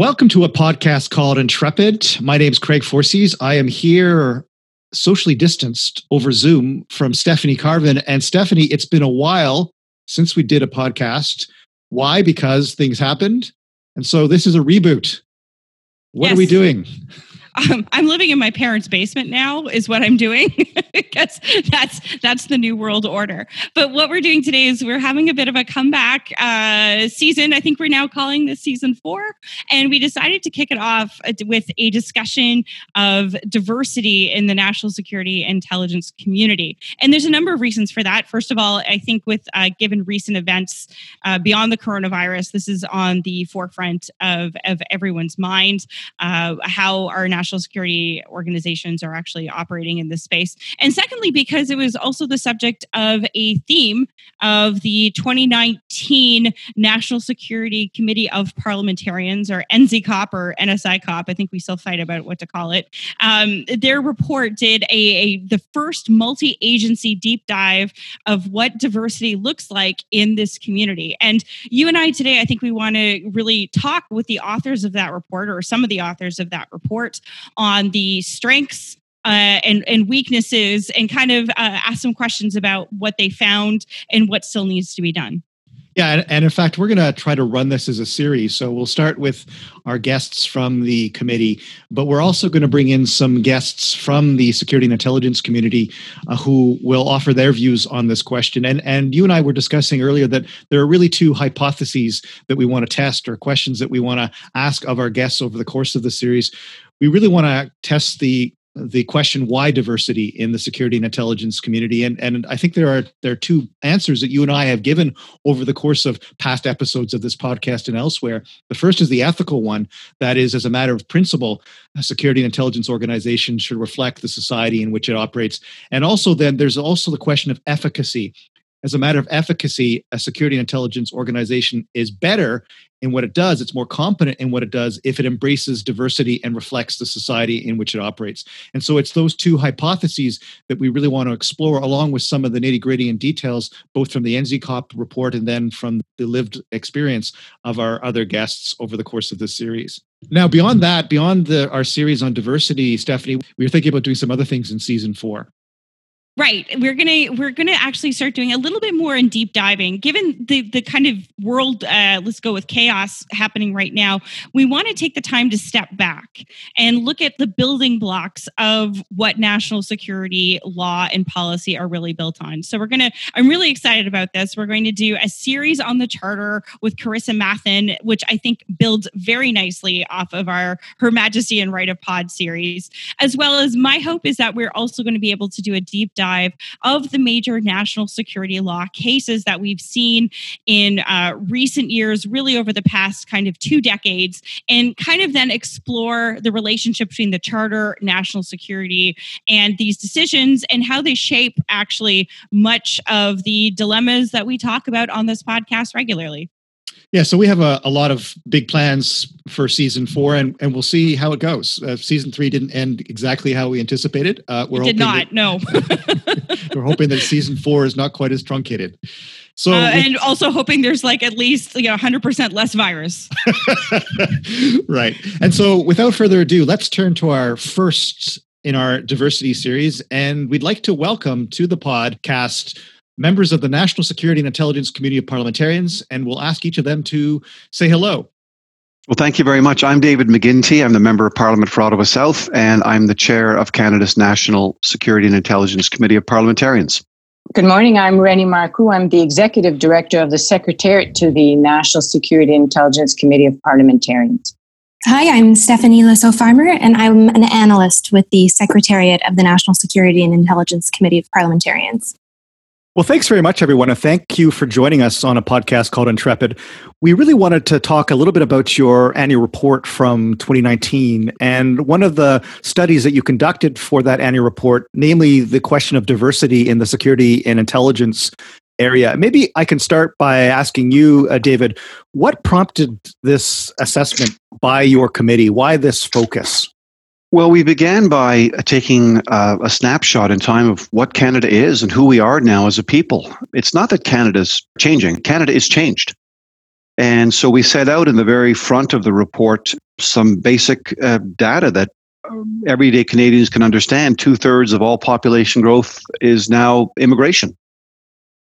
Welcome to a podcast called Intrepid. My name is Craig Forcese. I am here socially distanced over Zoom from Stephanie Carvin. And Stephanie, it's been a while since we did a podcast. Why? Because things happened. And so this is a reboot. What yes. are we doing? Um, I'm living in my parents' basement now, is what I'm doing because that's that's the new world order. But what we're doing today is we're having a bit of a comeback uh, season. I think we're now calling this season four, and we decided to kick it off uh, with a discussion of diversity in the national security intelligence community. And there's a number of reasons for that. First of all, I think with uh, given recent events uh, beyond the coronavirus, this is on the forefront of of everyone's mind. Uh, how our national national security organizations are actually operating in this space. And secondly, because it was also the subject of a theme of the 2019 National Security Committee of Parliamentarians, or NZCOP or NSI COP. I think we still fight about what to call it. Um, their report did a, a the first multi-agency deep dive of what diversity looks like in this community. And you and I today, I think we want to really talk with the authors of that report or some of the authors of that report on the strengths uh, and, and weaknesses and kind of uh, ask some questions about what they found and what still needs to be done. Yeah, and, in fact, we're going to try to run this as a series. So we'll start with our guests from the committee, but we're also going to bring in some guests from the security and intelligence community uh, who will offer their views on this question. And and you and I were discussing earlier that there are really two hypotheses that we want to test or questions that we want to ask of our guests over the course of the series we really want to test the the question why diversity in the security and intelligence community and and I think there are there are two answers that you and I have given over the course of past episodes of this podcast and elsewhere. The first is the ethical one that is as a matter of principle a security and intelligence organization should reflect the society in which it operates. And also then there's also the question of efficacy as a matter of efficacy, a security and intelligence organization is better in what it does. It's more competent in what it does if it embraces diversity and reflects the society in which it operates. And so it's those two hypotheses that we really want to explore, along with some of the nitty gritty and details, both from the NSICOP report and then from the lived experience of our other guests over the course of this series. Now, beyond that, beyond the, our series on diversity, Stephanie, we were thinking about doing some other things in season four. Right. We're gonna we're gonna actually start doing a little bit more in deep diving. Given the the kind of world, uh, let's go with chaos happening right now. We want to take the time to step back and look at the building blocks of what national security law and policy are really built on. So we're gonna. I'm really excited about this. We're going to do a series on the charter with Carissima Mathen, which I think builds very nicely off of our Her Majesty in Right of Pod series, as well as my hope is that we're also going to be able to do a deep dive of the major national security law cases that we've seen in uh, recent years, really over the past kind of two decades, and kind of then explore the relationship between the charter, national security, and these decisions and how they shape actually much of the dilemmas that we talk about on this podcast regularly. Yeah, so we have a, a lot of big plans for season four, and, and we'll see how it goes. Uh, season three didn't end exactly how we anticipated. Uh, we're it did not. That, no, we're hoping that season four is not quite as truncated. So, uh, and also hoping there's like at least you know 100% less virus. right. And so, without further ado, let's turn to our first in our diversity series, and we'd like to welcome to the podcast members of the National Security and Intelligence Committee of Parliamentarians, and we'll ask each of them to say hello. Well, thank you very much. I'm David McGuinty. I'm the Member of Parliament for Ottawa South, and I'm the Chair of Canada's National Security and Intelligence Committee of Parliamentarians. Good morning. I'm Rennie Marcoux. I'm the Executive Director of the Secretariat to the National Security and Intelligence Committee of Parliamentarians. Hi, I'm Stephanie LeSaux-Farmer, and I'm an analyst with the Secretariat of the National Security and Intelligence Committee of Parliamentarians. Well, thanks very much, everyone. And thank you for joining us on a podcast called Intrepid. We really wanted to talk a little bit about your annual report from 2019. And one of the studies that you conducted for that annual report, namely the question of diversity in the security and intelligence area. Maybe I can start by asking you, uh, David, what prompted this assessment by your committee? Why this focus? Well, we began by taking uh, a snapshot in time of what Canada is and who we are now as a people. It's not that Canada's changing, Canada is changed. And so we set out in the very front of the report some basic uh, data that everyday Canadians can understand. Two thirds of all population growth is now immigration.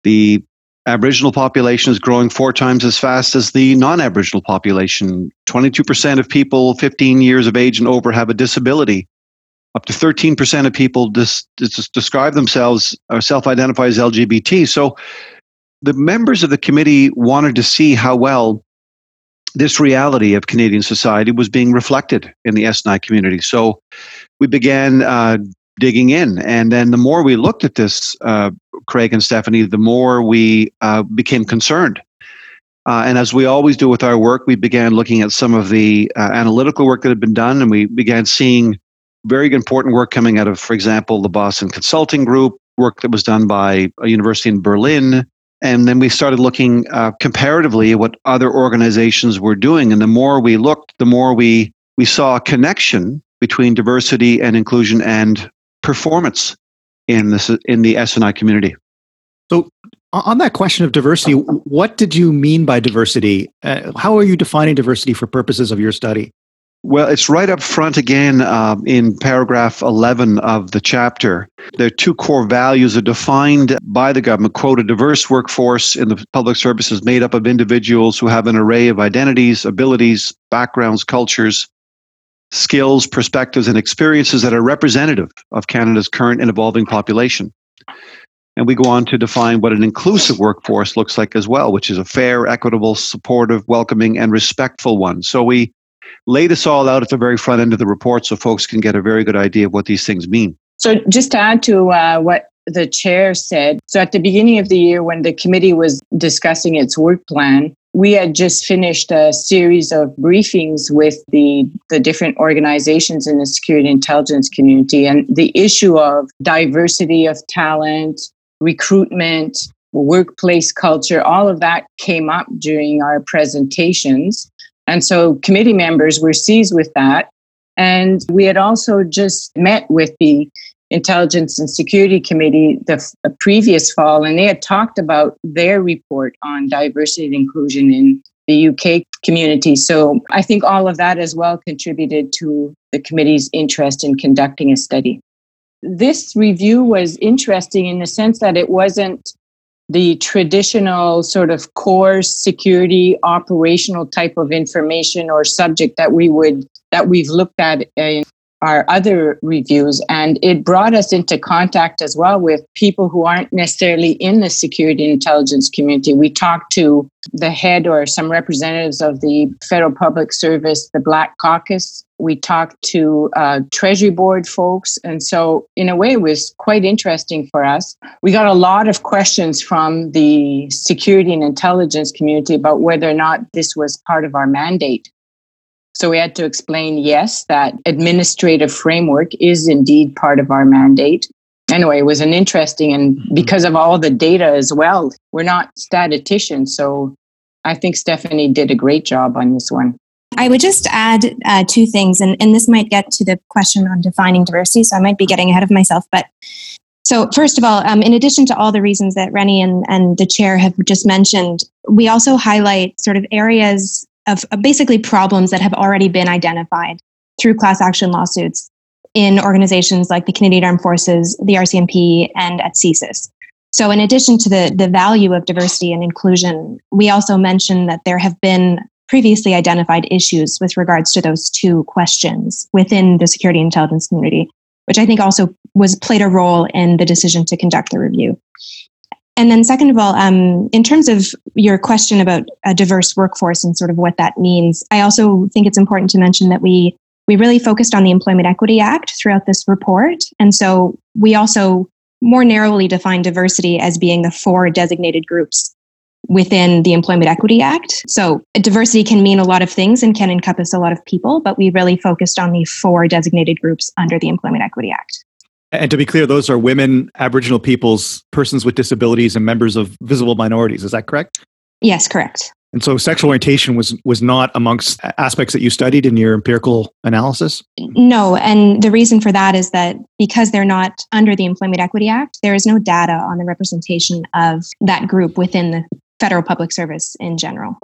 The Aboriginal population is growing four times as fast as the non Aboriginal population. 22% of people 15 years of age and over have a disability. Up to 13% of people dis- dis- describe themselves or self identify as LGBT. So the members of the committee wanted to see how well this reality of Canadian society was being reflected in the S&I community. So we began uh, digging in. And then the more we looked at this, uh, Craig and Stephanie, the more we uh, became concerned. Uh, and as we always do with our work, we began looking at some of the uh, analytical work that had been done, and we began seeing very important work coming out of, for example, the Boston Consulting Group, work that was done by a university in Berlin. And then we started looking uh, comparatively at what other organizations were doing. And the more we looked, the more we, we saw a connection between diversity and inclusion and performance in this in the S&I community. So, on that question of diversity, what did you mean by diversity? Uh, how are you defining diversity for purposes of your study? Well, it's right up front again um, in paragraph 11 of the chapter. There are two core values are defined by the government. Quote, a diverse workforce in the public services made up of individuals who have an array of identities, abilities, backgrounds, cultures, skills, perspectives, and experiences that are representative of Canada's current and evolving population. And we go on to define what an inclusive workforce looks like as well, which is a fair, equitable, supportive, welcoming, and respectful one. So we lay this all out at the very front end of the report so folks can get a very good idea of what these things mean. So, just to add to uh, what the chair said, so at the beginning of the year, when the committee was discussing its work plan, we had just finished a series of briefings with the, the different organizations in the security intelligence community. And the issue of diversity of talent, recruitment, workplace culture, all of that came up during our presentations. And so committee members were seized with that. And we had also just met with the Intelligence and Security Committee the f- previous fall, and they had talked about their report on diversity and inclusion in the UK community. So I think all of that as well contributed to the committee's interest in conducting a study. This review was interesting in the sense that it wasn't the traditional sort of core security operational type of information or subject that we would that we've looked at in our other reviews. And it brought us into contact as well with people who aren't necessarily in the security intelligence community. We talked to the head or some representatives of the Federal Public Service, the Black Caucus. We talked to uh, Treasury Board folks. And so, in a way, it was quite interesting for us. We got a lot of questions from the security and intelligence community about whether or not this was part of our mandate so we had to explain yes, that administrative framework is indeed part of our mandate. Anyway, it was an interesting, and mm-hmm. because of all the data as well, we're not statisticians. So I think Stephanie did a great job on this one. I would just add uh, two things, and, and this might get to the question on defining diversity. So I might be getting ahead of myself. But so, first of all, um, in addition to all the reasons that Rennie and, and the chair have just mentioned, we also highlight sort of areas of, basically problems that have already been identified through class action lawsuits in organizations like the Canadian Armed Forces, the RCMP, and at CSIS. So, in addition to the, the value of diversity and inclusion, we also mentioned that there have been previously identified issues with regards to those two questions within the security intelligence community, which I think also was played a role in the decision to conduct the review. And then, second of all, um, in terms of your question about a diverse workforce and sort of what that means, I also think it's important to mention that we we really focused on the Employment Equity Act throughout this report, and so we also more narrowly define diversity as being the four designated groups within the Employment Equity Act. So diversity can mean a lot of things and can encompass a lot of people, but we really focused on the four designated groups under the Employment Equity Act. And to be clear, those are women, Aboriginal peoples, persons with disabilities, and members of visible minorities. Is that correct? Yes, correct. And so sexual orientation was was not amongst aspects that you studied in your empirical analysis? No, and the reason for that is that because they're not under the Employment Equity Act, there is no data on the representation of that group within the federal public service in general.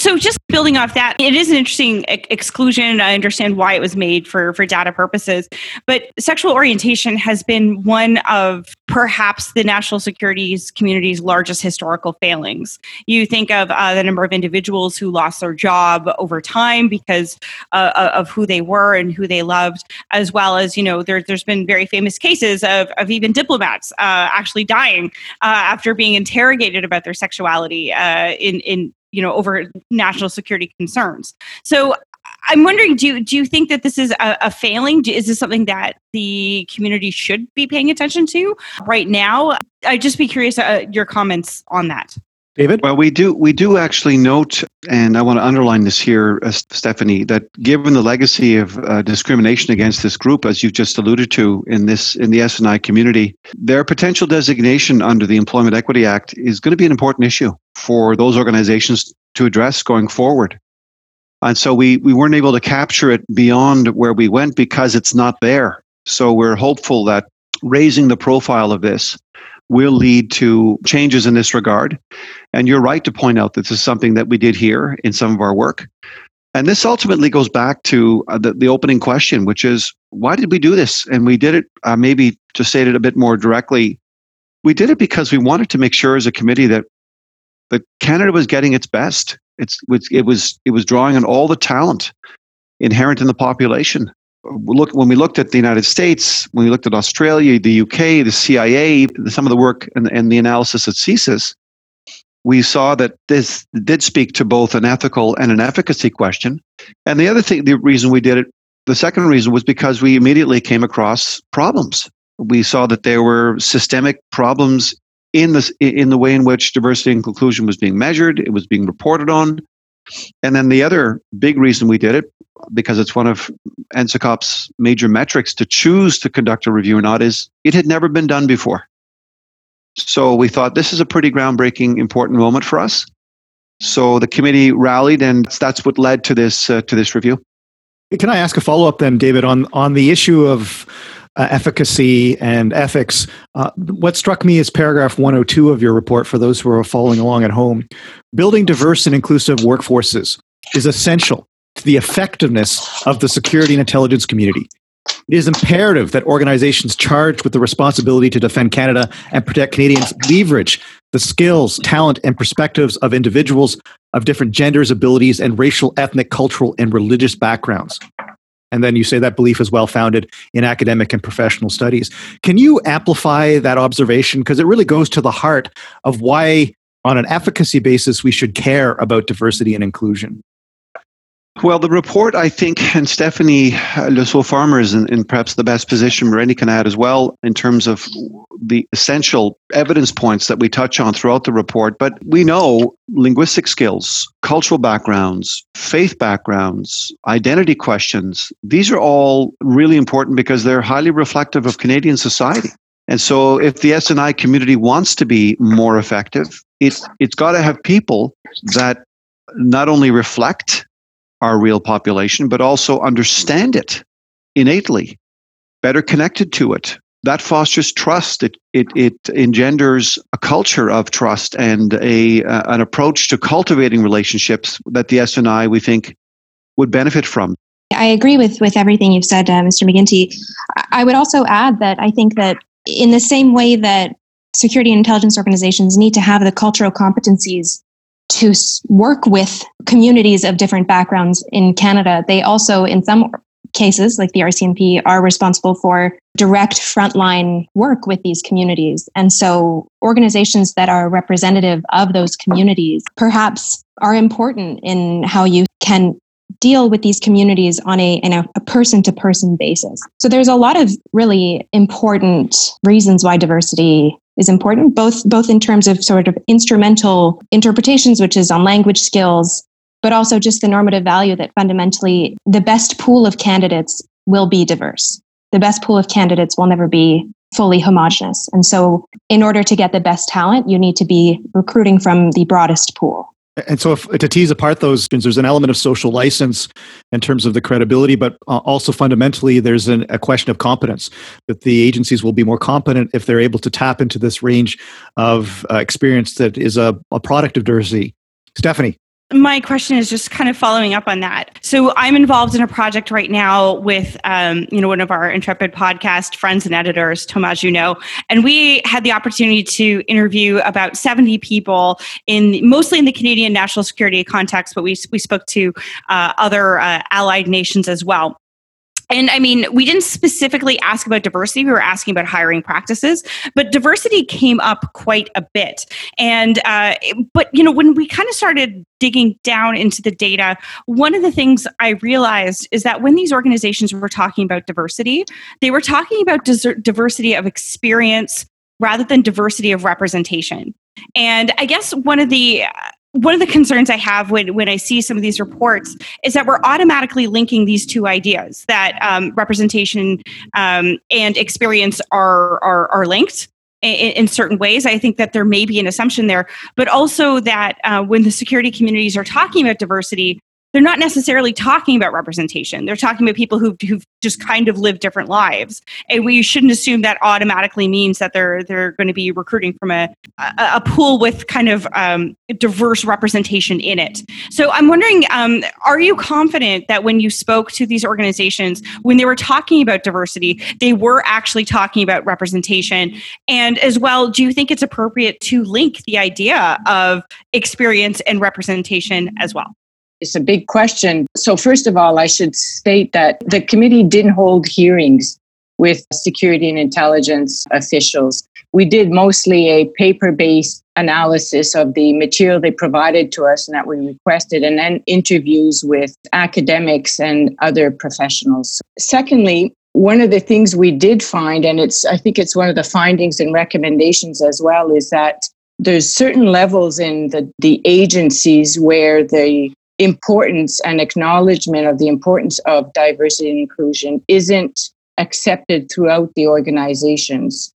So, just building off that, it is an interesting ex- exclusion. I understand why it was made for for data purposes, but sexual orientation has been one of perhaps the national securities community's largest historical failings. You think of uh, the number of individuals who lost their job over time because uh, uh of who they were and who they loved, as well as you know there, has been very famous cases of of even diplomats uh, actually dying uh, after being interrogated about their sexuality uh, in in you know over national security concerns. So i'm wondering do you, do you think that this is a, a failing? Is this something that the community should be paying attention to right now? I'd just be curious uh, your comments on that David? Well, we do we do actually note, and I want to underline this here, uh, Stephanie, that given the legacy of uh, discrimination against this group, as you've just alluded to in this in the S&I community, their potential designation under the Employment Equity Act is going to be an important issue for those organizations to address going forward. And so we we weren't able to capture it beyond where we went because it's not there. So we're hopeful that raising the profile of this will lead to changes in this regard. And you're right to point out that this is something that we did here in some of our work. And this ultimately goes back to uh, the, the opening question, which is why did we do this? And we did it, uh, maybe to state it a bit more directly, we did it because we wanted to make sure as a committee that, that Canada was getting its best. It's, it, was, it was drawing on all the talent inherent in the population look when we looked at the United States, when we looked at Australia, the UK, the CIA, some of the work and, and the analysis at CSIS, we saw that this did speak to both an ethical and an efficacy question. And the other thing, the reason we did it, the second reason was because we immediately came across problems. We saw that there were systemic problems in the in the way in which diversity and inclusion was being measured, it was being reported on. And then the other big reason we did it because it's one of NSICOP's major metrics to choose to conduct a review or not, is it had never been done before. So we thought this is a pretty groundbreaking, important moment for us. So the committee rallied, and that's what led to this uh, to this review. Can I ask a follow up then, David, on on the issue of uh, efficacy and ethics? Uh, what struck me is paragraph 102 of your report. For those who are following along at home, building diverse and inclusive workforces is essential to the effectiveness of the security and intelligence community. It is imperative that organizations charged with the responsibility to defend Canada and protect Canadians leverage the skills, talent, and perspectives of individuals of different genders, abilities, and racial, ethnic, cultural, and religious backgrounds. And then you say that belief is well founded in academic and professional studies. Can you amplify that observation? Because it really goes to the heart of why, on an efficacy basis, we should care about diversity and inclusion. Well, the report, I think, and Stephanie uh, LeSaux-Farmer is in, in, perhaps the best position, Rennie can add as well, in terms of the essential evidence points that we touch on throughout the report. But we know linguistic skills, cultural backgrounds, faith backgrounds, identity questions, these are all really important because they're highly reflective of Canadian society. And so if the S&I community wants to be more effective, it, it's got to have people that not only reflect our real population, but also understand it innately, better connected to it. That fosters trust. It, it, it engenders a culture of trust and a, uh, an approach to cultivating relationships that the S&I, we think, would benefit from. I agree with, with everything you've said, uh, Mr. McGuinty. I would also add that I think that in the same way that security and intelligence organizations need to have the cultural competencies to work with communities of different backgrounds in Canada. They also, in some cases, like the RCMP, are responsible for direct frontline work with these communities. And so organizations that are representative of those communities perhaps are important in how you can deal with these communities on a, in a person to person basis. So there's a lot of really important reasons why diversity is important, both both in terms of sort of instrumental interpretations, which is on language skills, but also just the normative value that fundamentally the best pool of candidates will be diverse. The best pool of candidates will never be fully homogenous. And so, in order to get the best talent, you need to be recruiting from the broadest pool. And so, if, to tease apart those, there's an element of social license in terms of the credibility, but uh, also fundamentally, there's an, a question of competence that the agencies will be more competent if they're able to tap into this range of uh, experience that is a, a product of diversity. Stephanie. My question is just kind of following up on that. So I'm involved in a project right now with, um, you know, one of our intrepid podcast friends and editors, Thomas Juneau, and we had the opportunity to interview about 70 people in mostly in the Canadian national security context, but we we spoke to uh, other uh, allied nations as well. And I mean, we didn't specifically ask about diversity. We were asking about hiring practices, but diversity came up quite a bit. And, uh, but, you know, when we kind of started digging down into the data, one of the things I realized is that when these organizations were talking about diversity, they were talking about diversity of experience rather than diversity of representation. And I guess one of the one of the concerns I have when, when I see some of these reports is that we're automatically linking these two ideas that um, representation um, and experience are, are, are linked. In, in, certain ways. I think that there may be an assumption there, but also that uh, when the security communities are talking about diversity, they're not necessarily talking about representation. They're talking about people who've, who've just kind of lived different lives. And we shouldn't assume that automatically means that they're, they're going to be recruiting from a, a, pool with kind of um, diverse representation in it. So I'm wondering, um, are you confident that when you spoke to these organizations, when they were talking about diversity, they were actually talking about representation? And as well, do you think it's appropriate to link the idea of experience and representation as well? It's a big question. So, first of all, I should state that the committee didn't hold hearings with security and intelligence officials. We did mostly a paper based analysis of the material they provided to us and that we requested, and then interviews with academics and other professionals. Secondly, one of the things we did find, and it's I think it's one of the findings and recommendations as well, is that there's certain levels in the, the agencies where the importance and acknowledgement of the importance of diversity and inclusion isn't accepted throughout the organizations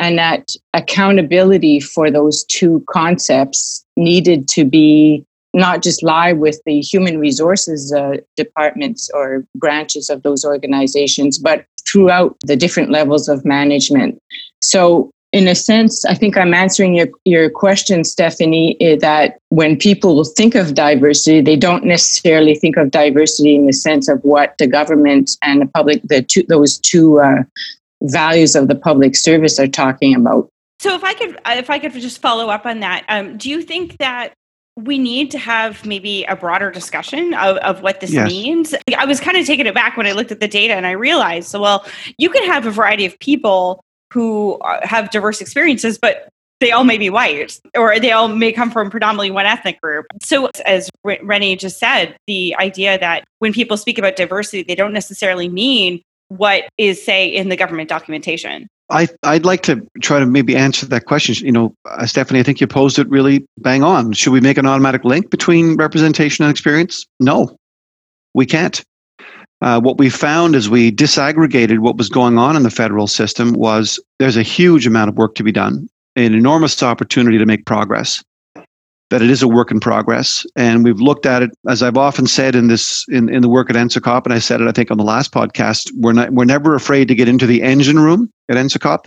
and that accountability for those two concepts needed to be not just lie with the human resources uh, departments or branches of those organizations but throughout the different levels of management. So in a sense, I think I'm answering your, your question, Stephanie, eh, that when people think of diversity, they don't necessarily think of diversity in the sense of what the government and the public, the two, those two uh, values of the public service are talking about. So, if I could, uh, if I could just follow up on that, um, do you think that we need to have maybe a broader discussion of, of what this yes. means. I was kind of taken aback when I looked at the data and I realized, so well, you can have a variety of people who have diverse experiences, but they all may be white or they all may come from predominantly one ethnic group. So, as Rennie just said, the idea that when people speak about diversity, they don't necessarily mean what is, say, in the government documentation. I, I'd like to try to maybe answer that question. You know, uh, Stephanie, I think you posed it really bang on. Should we make an automatic link between representation and experience? No, we can't. Uh, what we found as we disaggregated what was going on in the federal system was there's a huge amount of work to be done, an enormous opportunity to make progress. That it is a work in progress, and we've looked at it as I've often said in this in, in the work at NSICOP, and I said it I think on the last podcast. We're not we're never afraid to get into the engine room at NSICOP,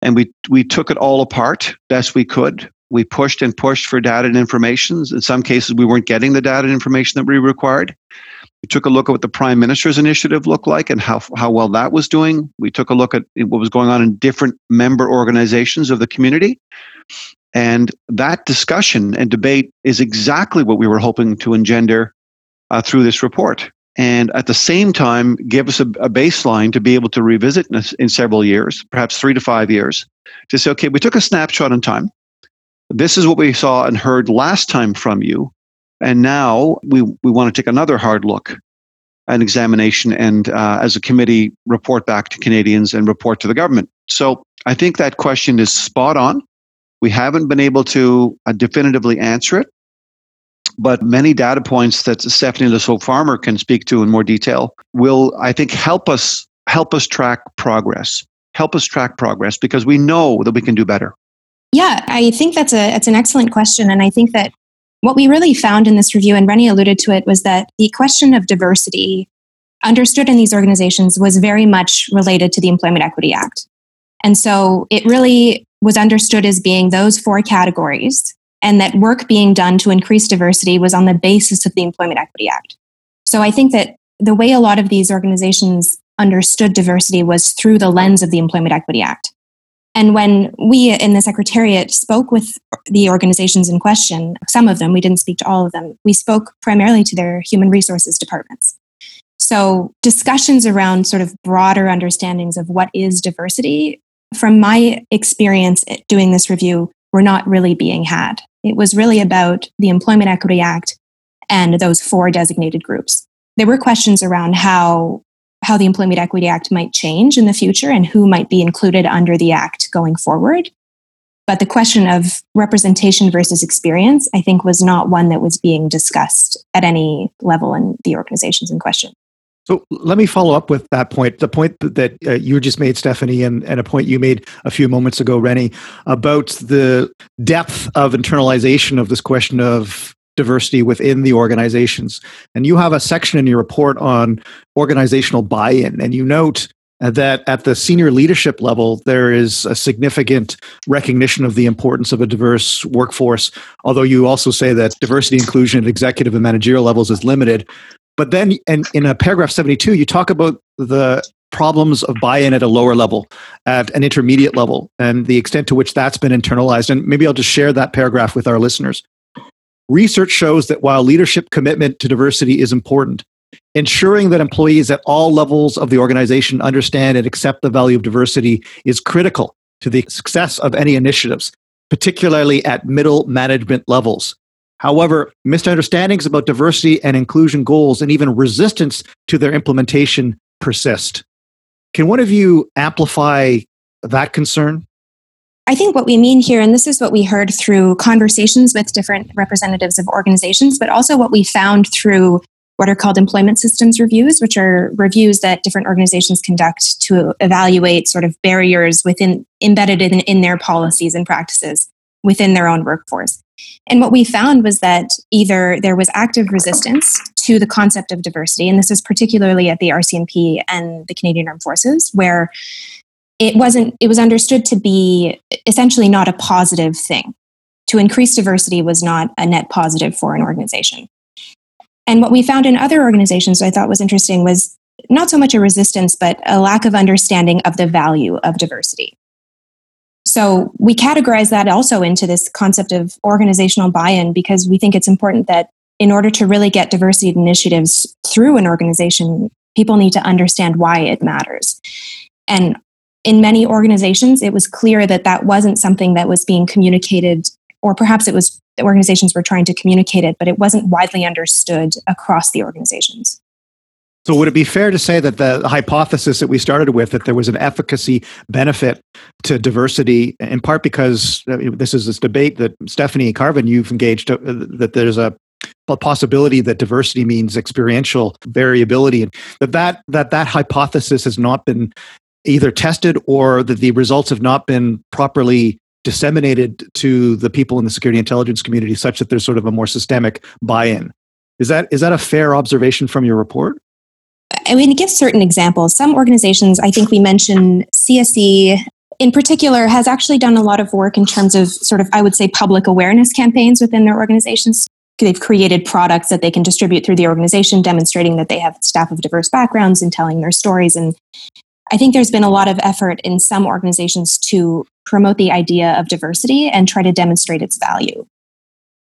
and we we took it all apart best we could. We pushed and pushed for data and information. In some cases, we weren't getting the data and information that we required. We took a look at what the prime minister's initiative looked like and how, how well that was doing. We took a look at what was going on in different member organizations of the community. And that discussion and debate is exactly what we were hoping to engender uh, through this report. And at the same time, give us a, a baseline to be able to revisit in, a, in several years, perhaps three to five years, to say, okay, we took a snapshot in time. This is what we saw and heard last time from you. And now we, we want to take another hard look, an examination, and uh, as a committee, report back to Canadians and report to the government. So I think that question is spot on. We haven't been able to uh, definitively answer it, but many data points that Stephanie LeSaux-Farmer can speak to in more detail will, I think, help us help us track progress. Help us track progress because we know that we can do better. Yeah, I think that's a that's an excellent question, and I think that what we really found in this review, and Rennie alluded to it, was that the question of diversity understood in these organizations was very much related to the Employment Equity Act. And so it really was understood as being those four categories and that work being done to increase diversity was on the basis of the Employment Equity Act. So I think that the way a lot of these organizations understood diversity was through the lens of the Employment Equity Act. And when we in the Secretariat spoke with the organizations in question, some of them, we didn't speak to all of them, we spoke primarily to their human resources departments. So, discussions around sort of broader understandings of what is diversity, from my experience doing this review, were not really being had. It was really about the Employment Equity Act and those four designated groups. There were questions around how how the Employment Equity Act might change in the future and who might be included under the Act going forward. But the question of representation versus experience, I think, was not one that was being discussed at any level in the organizations in question. So let me follow up with that point, the point that uh, you just made, Stephanie, and, and a point you made a few moments ago, Rennie, about the depth of internalization of this question of diversity within the organizations. And you have a section in your report on organizational buy in, and you note that at the senior leadership level, there is a significant recognition of the importance of a diverse workforce, although you also say that diversity inclusion at executive and managerial levels is limited. But then in, in a paragraph 72, you talk about the problems of buy-in at a lower level, at an intermediate level, and the extent to which that's been internalized. And maybe I'll just share that paragraph with our listeners. Research shows that while leadership commitment to diversity is important, ensuring that employees at all levels of the organization understand and accept the value of diversity is critical to the success of any initiatives, particularly at middle management levels. However, misunderstandings about diversity and inclusion goals and even resistance to their implementation persist. Can one of you amplify that concern? I think what we mean here, and this is what we heard through conversations with different representatives of organizations, but also what we found through what are called employment systems reviews, which are reviews that different organizations conduct to evaluate sort of barriers within embedded in, in their policies and practices within their own workforce. And what we found was that either there was active resistance to the concept of diversity, and this is particularly at the RCMP and the Canadian Armed Forces, where it wasn't it was understood to be essentially not a positive thing. To increase diversity was not a net positive for an organization. And what we found in other organizations i thought was interesting was not so much a resistance but a lack of understanding of the value of diversity. So we categorize that also into this concept of organizational buy-in because we think it's important that in order to really get diversity initiatives through an organization people need to understand why it matters. And in many organizations, it was clear that that wasn't something that was being communicated, or perhaps it was organizations were trying to communicate it, but it wasn't widely understood across the organizations. So, would it be fair to say that the hypothesis that we started with, that there was an efficacy benefit to diversity, in part because this is this debate that Stephanie Carvin, you've engaged, uh, that there's a a possibility that diversity means experiential variability and that that that that hypothesis has not been either tested or that the results have not been properly disseminated to the people in the security intelligence community such that there's sort of a more systemic buy-in. Is that is that a fair observation from your report? I mean, to give certain examples, some organizations, I think we mentioned CSE in particular, has actually done a lot of work in terms of sort of, I would say, public awareness campaigns within their organizations. They've created products that they can distribute through the organization, demonstrating that they have staff of diverse backgrounds and telling their stories. And I think there's been a lot of effort in some organizations to promote the idea of diversity and try to demonstrate its value.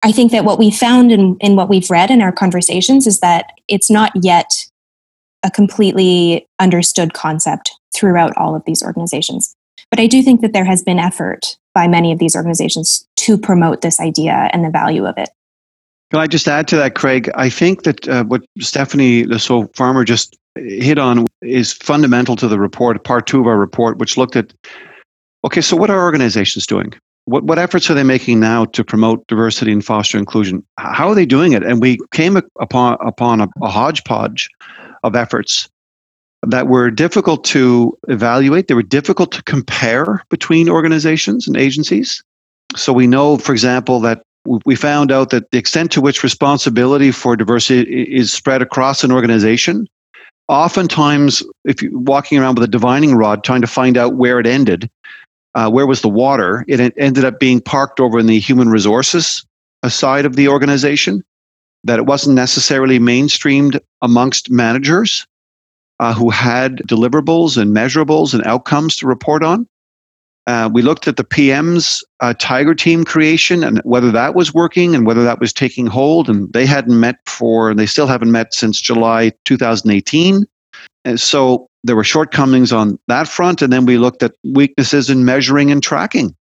I think that what we found in, in what we've read in our conversations is that it's not yet a completely understood concept throughout all of these organizations. But I do think that there has been effort by many of these organizations to promote this idea and the value of it. Can I just add to that, Craig? I think that uh, what Stephanie LeSaux-Farmer just hit on is fundamental to the report, part two of our report, which looked at okay, so what are organizations doing? What, what efforts are they making now to promote diversity and foster inclusion? How are they doing it? And we came upon, upon a, a hodgepodge of efforts that were difficult to evaluate. They were difficult to compare between organizations and agencies. So we know, for example, that we found out that the extent to which responsibility for diversity is spread across an organization oftentimes if you're walking around with a divining rod trying to find out where it ended uh, where was the water? It ended up being parked over in the human resources side of the organization, that it wasn't necessarily mainstreamed amongst managers uh, who had deliverables and measurables and outcomes to report on. Uh, we looked at the PM's uh, Tiger Team creation and whether that was working and whether that was taking hold. And they hadn't met for, and they still haven't met since July 2018. And so there were shortcomings on that front. And then we looked at weaknesses in measuring and tracking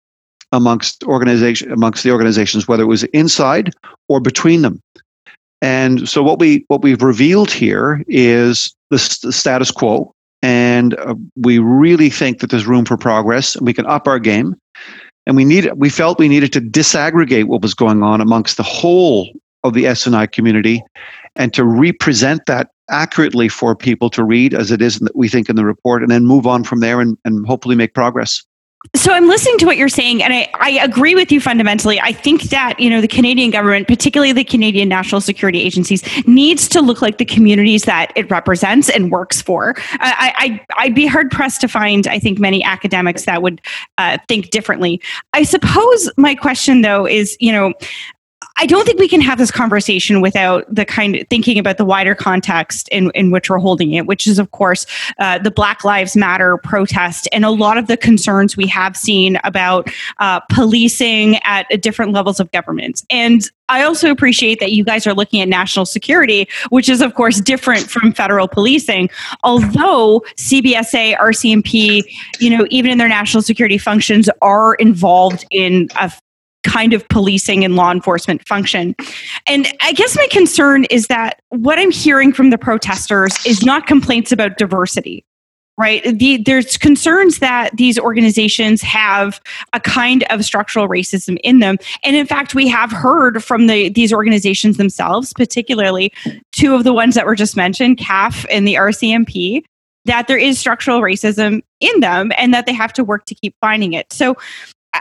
amongst organization amongst the organizations, whether it was inside or between them. And so what we what we've revealed here is the, the status quo, and uh, we really think that there's room for progress. We can up our game, and we need we felt we needed to disaggregate what was going on amongst the whole of the S&I community, and to represent that accurately for people to read as it is that we think in the report, and then move on from there and, and hopefully make progress so I'm listening to what you're saying, and I, I agree with you fundamentally. I think that you know the Canadian government, particularly the Canadian national security agencies, needs to look like the communities that it represents and works for. I, I would be hard pressed to find, I think, many academics that would uh, think differently. I suppose my question though is, you know, I don't think we can have this conversation without the kind of thinking about the wider context in, in which we're holding it, which is, of course, uh, the Black Lives Matter protest and a lot of the concerns we have seen about uh, policing at different levels of government. And I also appreciate that you guys are looking at national security, which is, of course, different from federal policing. Although CBSA, RCMP, you know, even in their national security functions, are involved in a kind of policing and law enforcement function. And I guess my concern is that what I'm hearing from the protesters is not complaints about diversity. Right. The, there's concerns that these organizations have a kind of structural racism in them. And in fact, we have heard from the, these organizations themselves, particularly two of the ones that were just mentioned, CAF and the RCMP, that there is structural racism in them and that they have to work to keep finding it. So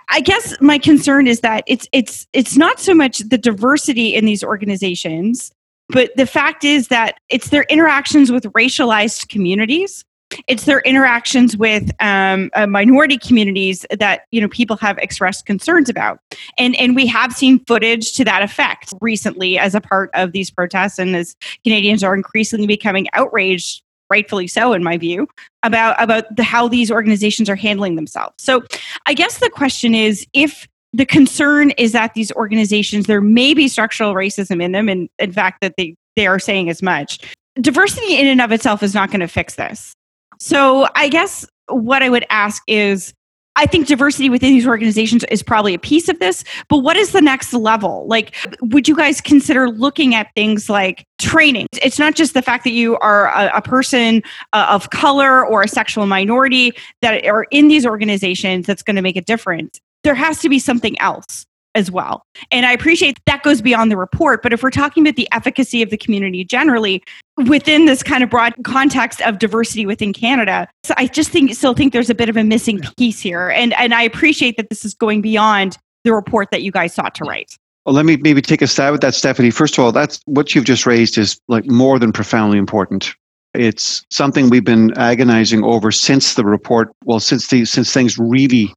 I guess my concern is that it's it's it's not so much the diversity in these organizations, but the fact is that it's their interactions with racialized communities. It's their interactions with um, uh, minority communities that you know people have expressed concerns about, and and we have seen footage to that effect recently as a part of these protests, and as Canadians are increasingly becoming outraged rightfully so in my view about about the, how these organizations are handling themselves. So i guess the question is if the concern is that these organizations there may be structural racism in them and in fact that they they are saying as much diversity in and of itself is not going to fix this. So i guess what i would ask is I think diversity within these organizations is probably a piece of this, but what is the next level? Like, would you guys consider looking at things like training? It's not just the fact that you are a, a person uh, of color or a sexual minority that are in these organizations that's going to make a difference. There has to be something else as well. And I appreciate that goes beyond the report. But if we're talking about the efficacy of the community generally within this kind of broad context of diversity within Canada, so I just think still think there's a bit of a missing piece here. And and I appreciate that this is going beyond the report that you guys sought to write. Well, let me maybe take a stab at that, Stephanie. First of all, that's what you've just raised is like more than profoundly important. It's something we've been agonizing over since the report. Well, since the since things really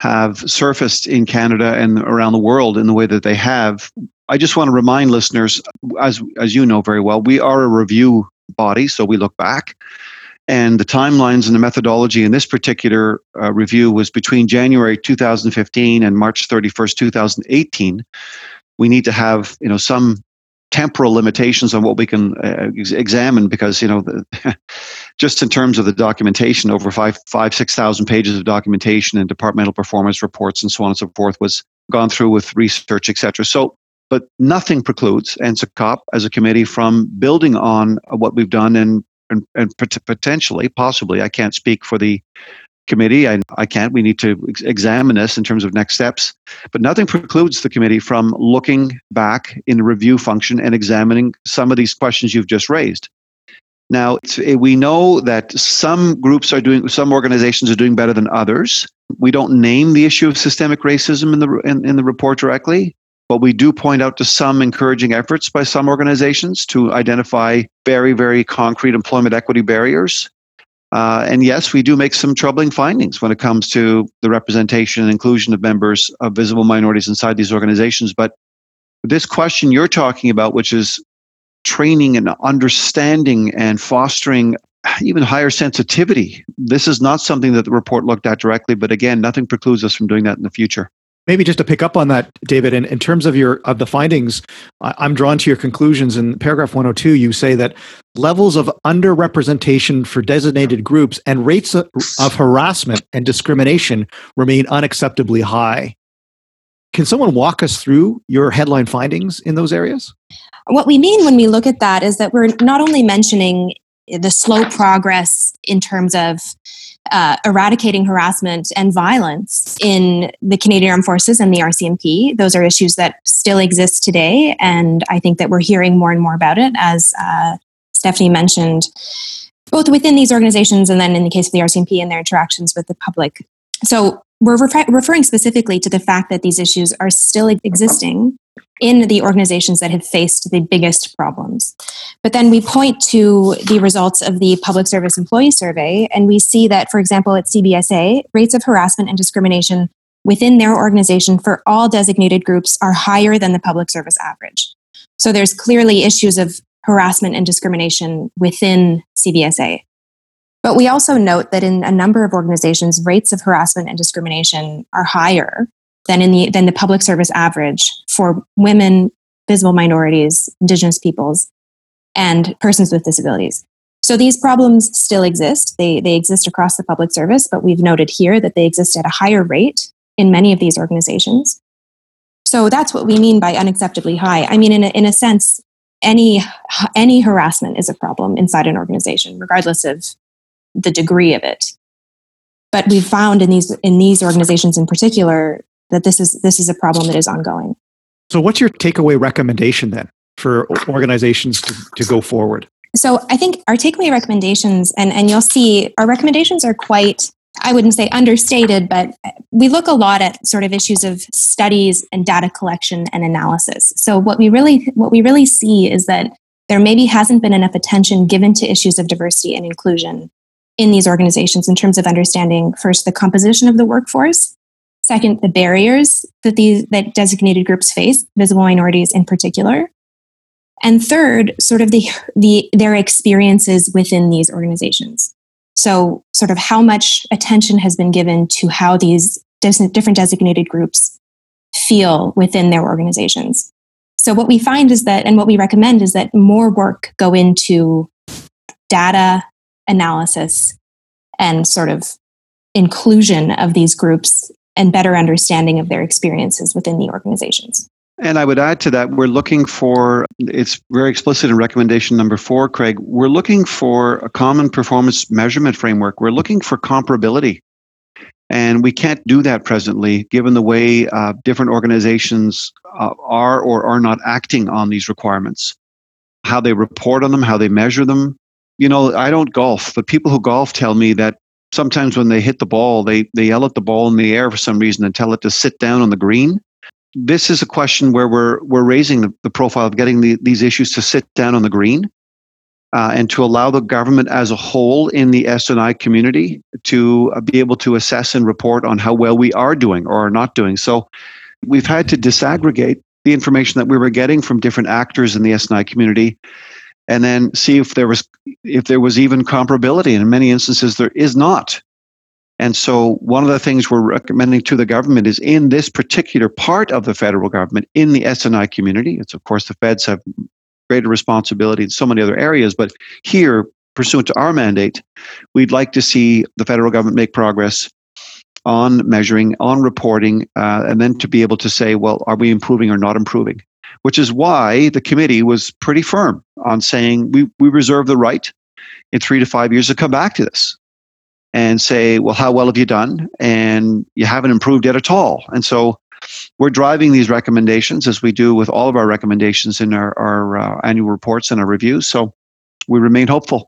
have surfaced in Canada and around the world in the way that they have. I just want to remind listeners, as as you know very well, we are a review body, so we look back. And the timelines and the methodology in this particular uh, review was between January 2015 and March 31st, 2018. We need to have you know some temporal limitations on what we can uh, ex- examine because you know the, just in terms of the documentation over five five six thousand pages of documentation and departmental performance reports and so on and so forth was gone through with research etc so but nothing precludes NSICOP as a committee from building on what we've done and and, and potentially possibly i can't speak for the committee. I, I can't. We need to ex- examine this in terms of next steps. But nothing precludes the committee from looking back in review function and examining some of these questions you've just raised. Now, eh, we know that some groups are doing, some organizations are doing better than others. We don't name the issue of systemic racism in the, in, in the report directly, but we do point out to some encouraging efforts by some organizations to identify very, very concrete employment equity barriers Uh, and yes, we do make some troubling findings when it comes to the representation and inclusion of members of visible minorities inside these organizations. But this question you're talking about, which is training and understanding and fostering even higher sensitivity, this is not something that the report looked at directly. But again, nothing precludes us from doing that in the future maybe just to pick up on that david in, in terms of your of the findings i'm drawn to your conclusions in paragraph 102 you say that levels of underrepresentation for designated groups and rates of, of harassment and discrimination remain unacceptably high. Can someone walk us through your headline findings in those areas? What we mean when we look at that is that we're not only mentioning the slow progress in terms of uh, eradicating harassment and violence in the Canadian Armed Forces and the RCMP. Those are issues that still exist today, and I think that we're hearing more and more about it, as uh, Stephanie mentioned, both within these organizations and then in the case of the RCMP and their interactions with the public. So we're refer- referring specifically to the fact that these issues are still existing in the organizations that have faced the biggest problems. But then we point to the results of the Public Service Employee Survey, and we see that, for example, at CBSA, rates of harassment and discrimination within their organization for all designated groups are higher than the public service average. So there's clearly issues of harassment and discrimination within CBSA. But we also note that in a number of organizations, rates of harassment and discrimination are higher than in the than the public service average for women, visible minorities, indigenous peoples, and persons with disabilities. So these problems still exist. They, they exist across the public service, but we've noted here that they exist at a higher rate in many of these organizations. So that's what we mean by unacceptably high. I mean, in a, in a sense, any, any harassment is a problem inside an organization, regardless of the degree of it. But we've found in these, in these organizations in particular that this is, this is a problem that is ongoing. So, what's your takeaway recommendation then for organizations to, to go forward? So, I think our takeaway recommendations, and, and you'll see our recommendations are quite, I wouldn't say understated, but we look a lot at sort of issues of studies and data collection and analysis. So, what we really, what we really see is that there maybe hasn't been enough attention given to issues of diversity and inclusion in these organizations in terms of understanding first the composition of the workforce Second, the barriers that these that designated groups face, visible minorities in particular. And third, sort of the, the their experiences within these organizations. So, sort of how much attention has been given to how these different designated groups feel within their organizations. So, what we find is that, and what we recommend is that more work go into data analysis and sort of inclusion of these groups and better understanding of their experiences within the organizations. And I would add to that, we're looking for, it's very explicit in recommendation number four, Craig. We're looking for a common performance measurement framework. We're looking for comparability. And we can't do that presently, given the way uh, different organizations uh, are or are not acting on these requirements, how they report on them, how they measure them. You know, I don't golf, but people who golf tell me that sometimes when they hit the ball, they, they yell at the ball in the air for some reason and tell it to sit down on the green. This is a question where we're, we're raising the, the profile of getting the, these issues to sit down on the green uh, and to allow the government as a whole in the S&I community to uh, be able to assess and report on how well we are doing or are not doing. So we've had to disaggregate the information that we were getting from different actors in the S&I community and then see if there was if there was even comparability. And in many instances there is not. And so one of the things we're recommending to the government is in this particular part of the federal government in the S&I community it's of course the feds have greater responsibility in so many other areas but here pursuant to our mandate we'd like to see the federal government make progress on measuring on reporting uh, and then to be able to say well are we improving or not improving which is why the committee was pretty firm on saying we, we reserve the right in three to five years to come back to this and say, well, how well have you done? And you haven't improved yet at all. And so we're driving these recommendations as we do with all of our recommendations in our, our uh, annual reports and our reviews. So we remain hopeful.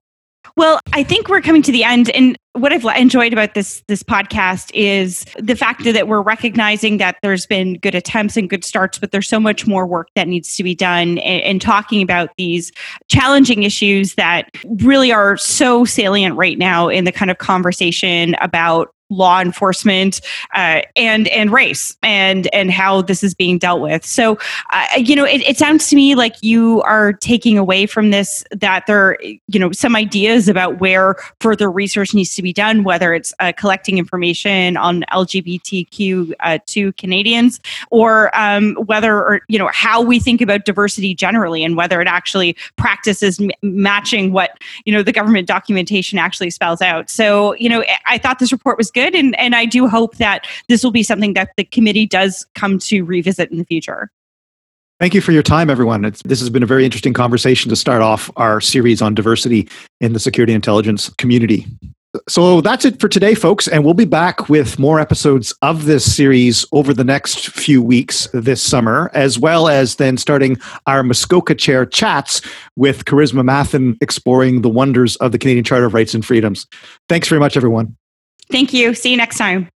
Well, I think we're coming to the end, and what I've enjoyed about this this podcast is the fact that we're recognizing that there's been good attempts and good starts, but there's so much more work that needs to be done, and, and talking about these challenging issues that really are so salient right now in the kind of conversation about law enforcement uh, and and race and and how this is being dealt with. So uh, you know it, it, sounds to me like you are taking away from this that there you know some ideas about where further research needs to be done whether it's uh, collecting information on lgbtq uh, to canadians or um, whether or you know how we think about diversity generally and whether it actually practices m- matching what you know the government documentation actually spells out. So you know i thought this report was good good. And, and I do hope that this will be something that the committee does come to revisit in the future. Thank you for your time, everyone. It's, this has been a very interesting conversation to start off our series on diversity in the security intelligence community. So that's it for today, folks. And we'll be back with more episodes of this series over the next few weeks this summer, as well as then starting our Muskoka Chair chats with Carissima Mathen exploring the wonders of the Canadian Charter of Rights and Freedoms. Thanks very much, everyone. Thank you. See you next time.